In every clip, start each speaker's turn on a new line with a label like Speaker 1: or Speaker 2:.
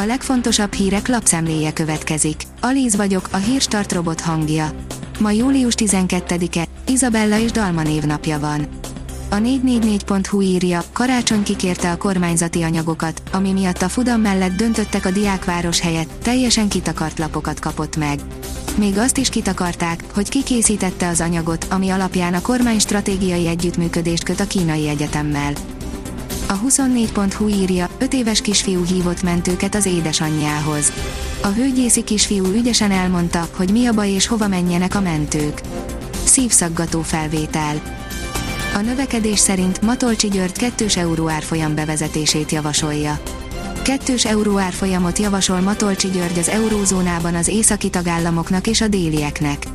Speaker 1: A legfontosabb hírek lapszemléje következik. Alíz vagyok, a hírstart robot hangja. Ma július 12-e, Izabella és Dalma névnapja van. A 444.hu írja, karácsony kikérte a kormányzati anyagokat, ami miatt a Fudam mellett döntöttek a diákváros helyett, teljesen kitakart lapokat kapott meg. Még azt is kitakarták, hogy ki készítette az anyagot, ami alapján a kormány stratégiai együttműködést köt a kínai egyetemmel. A 24.hu írja, 5 éves kisfiú hívott mentőket az édesanyjához. A hőgyészi kisfiú ügyesen elmondta, hogy mi a baj és hova menjenek a mentők. Szívszaggató felvétel. A növekedés szerint Matolcsi György kettős euró árfolyam bevezetését javasolja. Kettős euró árfolyamot javasol Matolcsi György az eurózónában az északi tagállamoknak és a délieknek.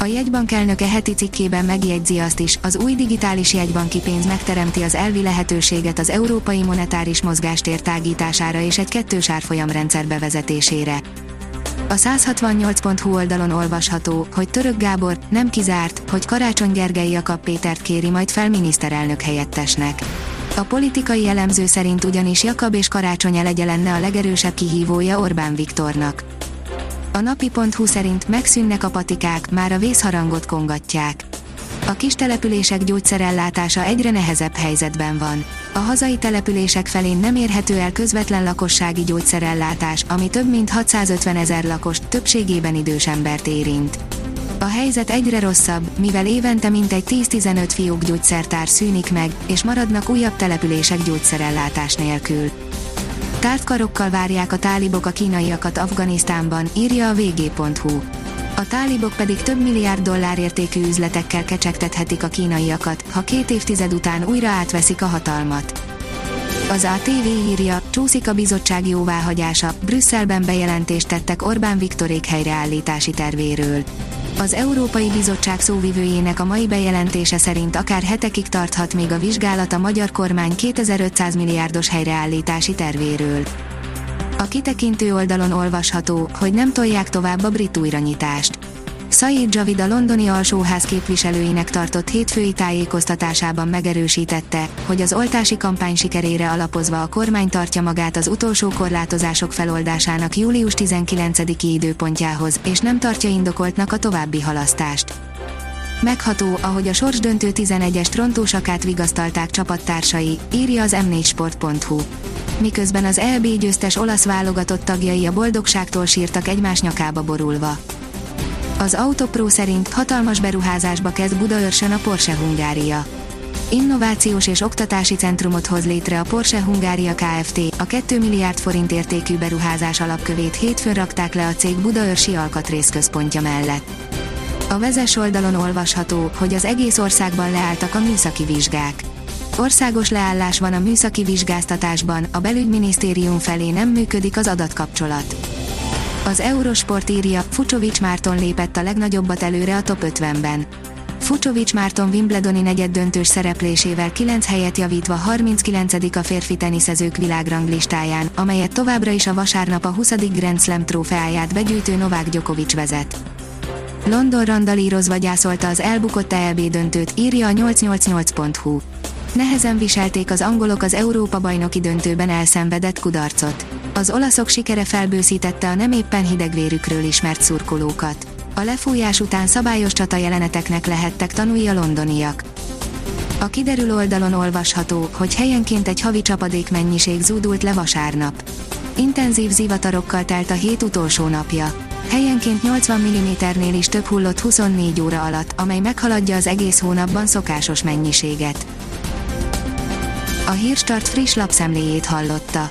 Speaker 1: A jegybank elnöke heti cikkében megjegyzi azt is, az új digitális jegybanki pénz megteremti az elvi lehetőséget az európai monetáris mozgástér tágítására és egy kettős árfolyamrendszer bevezetésére. A 168.hu oldalon olvasható, hogy Török Gábor nem kizárt, hogy Karácsony Gergely Jakab Pétert kéri majd fel miniszterelnök helyettesnek. A politikai elemző szerint ugyanis Jakab és Karácsony elegye lenne a legerősebb kihívója Orbán Viktornak. A napi.hu szerint megszűnnek a patikák, már a vészharangot kongatják. A kis települések gyógyszerellátása egyre nehezebb helyzetben van. A hazai települések felén nem érhető el közvetlen lakossági gyógyszerellátás, ami több mint 650 ezer lakost, többségében idős embert érint. A helyzet egyre rosszabb, mivel évente mintegy 10-15 fiók gyógyszertár szűnik meg, és maradnak újabb települések gyógyszerellátás nélkül. Tárt karokkal várják a tálibok a kínaiakat Afganisztánban, írja a vg.hu. A tálibok pedig több milliárd dollár értékű üzletekkel kecsegtethetik a kínaiakat, ha két évtized után újra átveszik a hatalmat. Az ATV írja, csúszik a bizottság jóváhagyása, Brüsszelben bejelentést tettek Orbán Viktorék helyreállítási tervéről. Az Európai Bizottság szóvivőjének a mai bejelentése szerint akár hetekig tarthat még a vizsgálat a magyar kormány 2500 milliárdos helyreállítási tervéről. A kitekintő oldalon olvasható, hogy nem tolják tovább a brit újranyitást. Said Javid a londoni alsóház képviselőinek tartott hétfői tájékoztatásában megerősítette, hogy az oltási kampány sikerére alapozva a kormány tartja magát az utolsó korlátozások feloldásának július 19-i időpontjához, és nem tartja indokoltnak a további halasztást. Megható, ahogy a sorsdöntő 11-es trontósakát vigasztalták csapattársai, írja az m4sport.hu. Miközben az EB győztes olasz válogatott tagjai a boldogságtól sírtak egymás nyakába borulva. Az Autopro szerint hatalmas beruházásba kezd Budaörsön a Porsche Hungária. Innovációs és oktatási centrumot hoz létre a Porsche Hungária Kft. A 2 milliárd forint értékű beruházás alapkövét hétfőn rakták le a cég Budaörsi alkatrészközpontja mellett. A vezes oldalon olvasható, hogy az egész országban leálltak a műszaki vizsgák. Országos leállás van a műszaki vizsgáztatásban, a belügyminisztérium felé nem működik az adatkapcsolat. Az Eurosport írja, Fucsovics Márton lépett a legnagyobbat előre a top 50-ben. Fucsovics Márton Wimbledoni negyeddöntős szereplésével 9 helyet javítva 39. a férfi teniszezők világranglistáján, amelyet továbbra is a vasárnap a 20. Grand Slam trófeáját begyűjtő Novák Djokovic vezet. London randalírozva gyászolta az elbukott ELB döntőt, írja a 888.hu. Nehezen viselték az angolok az Európa bajnoki döntőben elszenvedett kudarcot. Az olaszok sikere felbőszítette a nem éppen hidegvérükről ismert szurkolókat. A lefújás után szabályos csata jeleneteknek lehettek tanulni a londoniak. A kiderül oldalon olvasható, hogy helyenként egy havi csapadék mennyiség zúdult le vasárnap. Intenzív zivatarokkal telt a hét utolsó napja. Helyenként 80 mm-nél is több hullott 24 óra alatt, amely meghaladja az egész hónapban szokásos mennyiséget. A Hírstart friss lapszemléjét hallotta.